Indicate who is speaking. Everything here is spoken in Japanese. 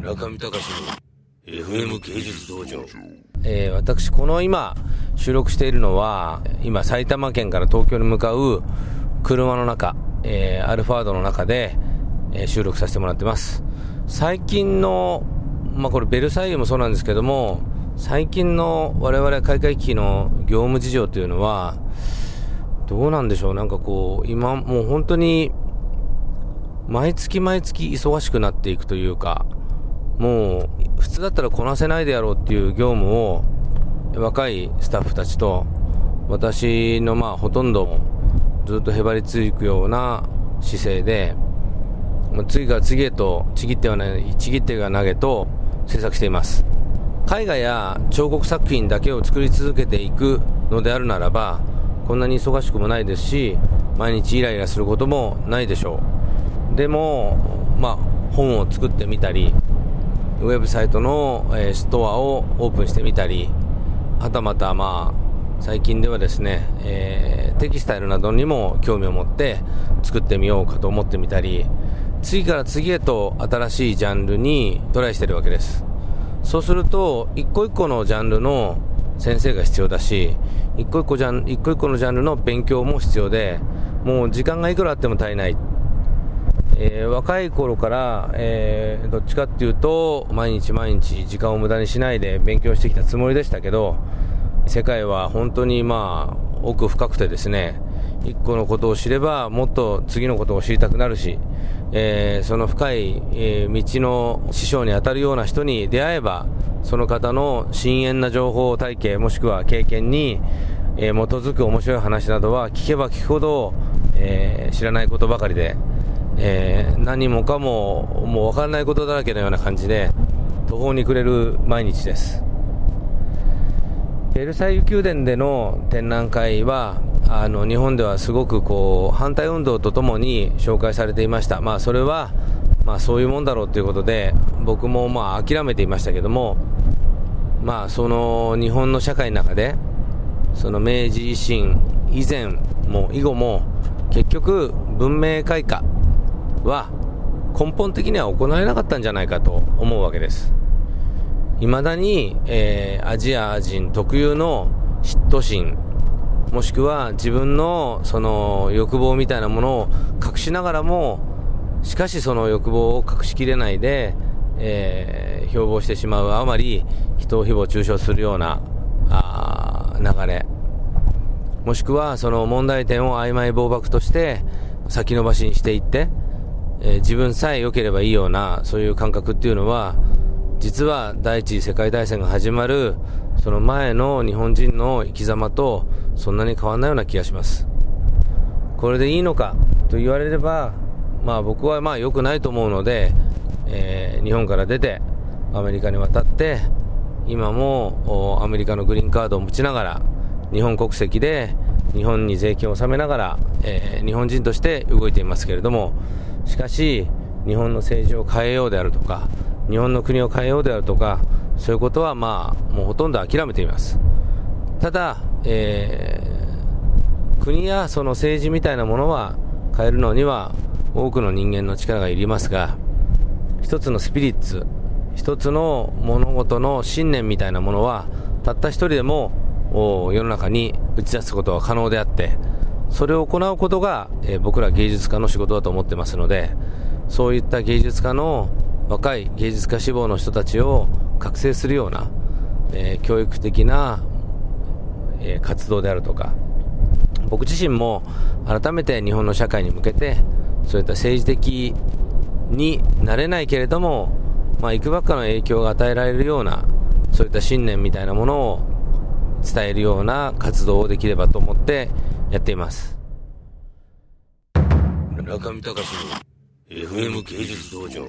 Speaker 1: 中見隆の FM 芸術道場。
Speaker 2: えー私、この今、収録しているのは、今、埼玉県から東京に向かう車の中、えーアルファードの中で、えー収録させてもらってます。最近の、まあ、これ、ベルサイユもそうなんですけども、最近の我々開会期の業務事情というのは、どうなんでしょう、なんかこう、今、もう本当に、毎月毎月忙しくなっていくというか、もう、普通だったらこなせないでやろうっていう業務を、若いスタッフたちと、私のまあほとんどずっとへばりつくような姿勢で、次から次へとちぎってはない、ちぎってが投げと制作しています。絵画や彫刻作品だけを作り続けていくのであるならば、こんなに忙しくもないですし、毎日イライラすることもないでしょう。でも、まあ、本を作ってみたり、ウェブサイトの、えストアをオープンしてみたり、はたまたまあ、最近ではですね、えーテキスタイルなどにも興味を持って作ってみようかと思ってみたり、次から次へと新しいジャンルにトライしてるわけです。そうすると、一個一個のジャンルの先生が必要だし、一個一個ジャン一個一個のジャンルの勉強も必要で、もう時間がいくらあっても足りない。えー若い頃から、えーどっちかっていうと、毎日毎日時間を無駄にしないで勉強してきたつもりでしたけど、世界は本当にまあ、奥深くてですね、一個のことを知れば、もっと次のことを知りたくなるし、えーその深い、えー道の師匠に当たるような人に出会えば、その方の深遠な情報体系、もしくは経験に、えー基づく面白い話などは聞けば聞くほど、え知らないことばかりで、えー何もかももう分からないことだらけのような感じで途方に暮れる毎日です。ベルサイユ宮殿での展覧会はあの日本ではすごくこう反対運動とともに紹介されていました。まあそれはまあそういうもんだろうということで僕もまあ諦めていましたけどもまあその日本の社会の中でその明治維新以前も以後も結局文明開化は根本的には行われなかったんじゃないかと思うわけです。未だに、えーアジア人特有の嫉妬心もしくは自分のその欲望みたいなものを隠しながらもしかしその欲望を隠しきれないで、えー標榜してしまうあまり人を誹謗中傷するようなあ流れ。もしくはその問題点を曖昧暴漠として先延ばしにしていって、えー自分さえ良ければいいようなそういう感覚っていうのは実は第一次世界大戦が始まるその前の日本人の生き様とそんなに変わらないような気がします。これでいいのかと言われればまあ僕はまあ良くないと思うので、えー日本から出てアメリカに渡って今もアメリカのグリーンカードを持ちながら日本国籍で日本に税金を納めながら、えー日本人として動いていますけれどもしかし日本の政治を変えようであるとか日本の国を変えようであるとかそういうことはまあもうほとんど諦めています。ただ、えー国やその政治みたいなものは変えるのには多くの人間の力がいりますが一つのスピリッツ一つの物事の信念みたいなものはたった一人でもお世の中に打ち出すことは可能であってそれを行うことが、えー僕ら芸術家の仕事だと思ってますのでそういった芸術家の若い芸術家志望の人たちを覚醒するような、えー教育的な、えー活動であるとか僕自身も改めて日本の社会に向けてそういった政治的になれないけれども、まあ、いくばくかの影響が与えられるようなそういった信念みたいなものを伝えるような活動をできればと思ってやっています
Speaker 1: 中見隆の FM 芸術道場。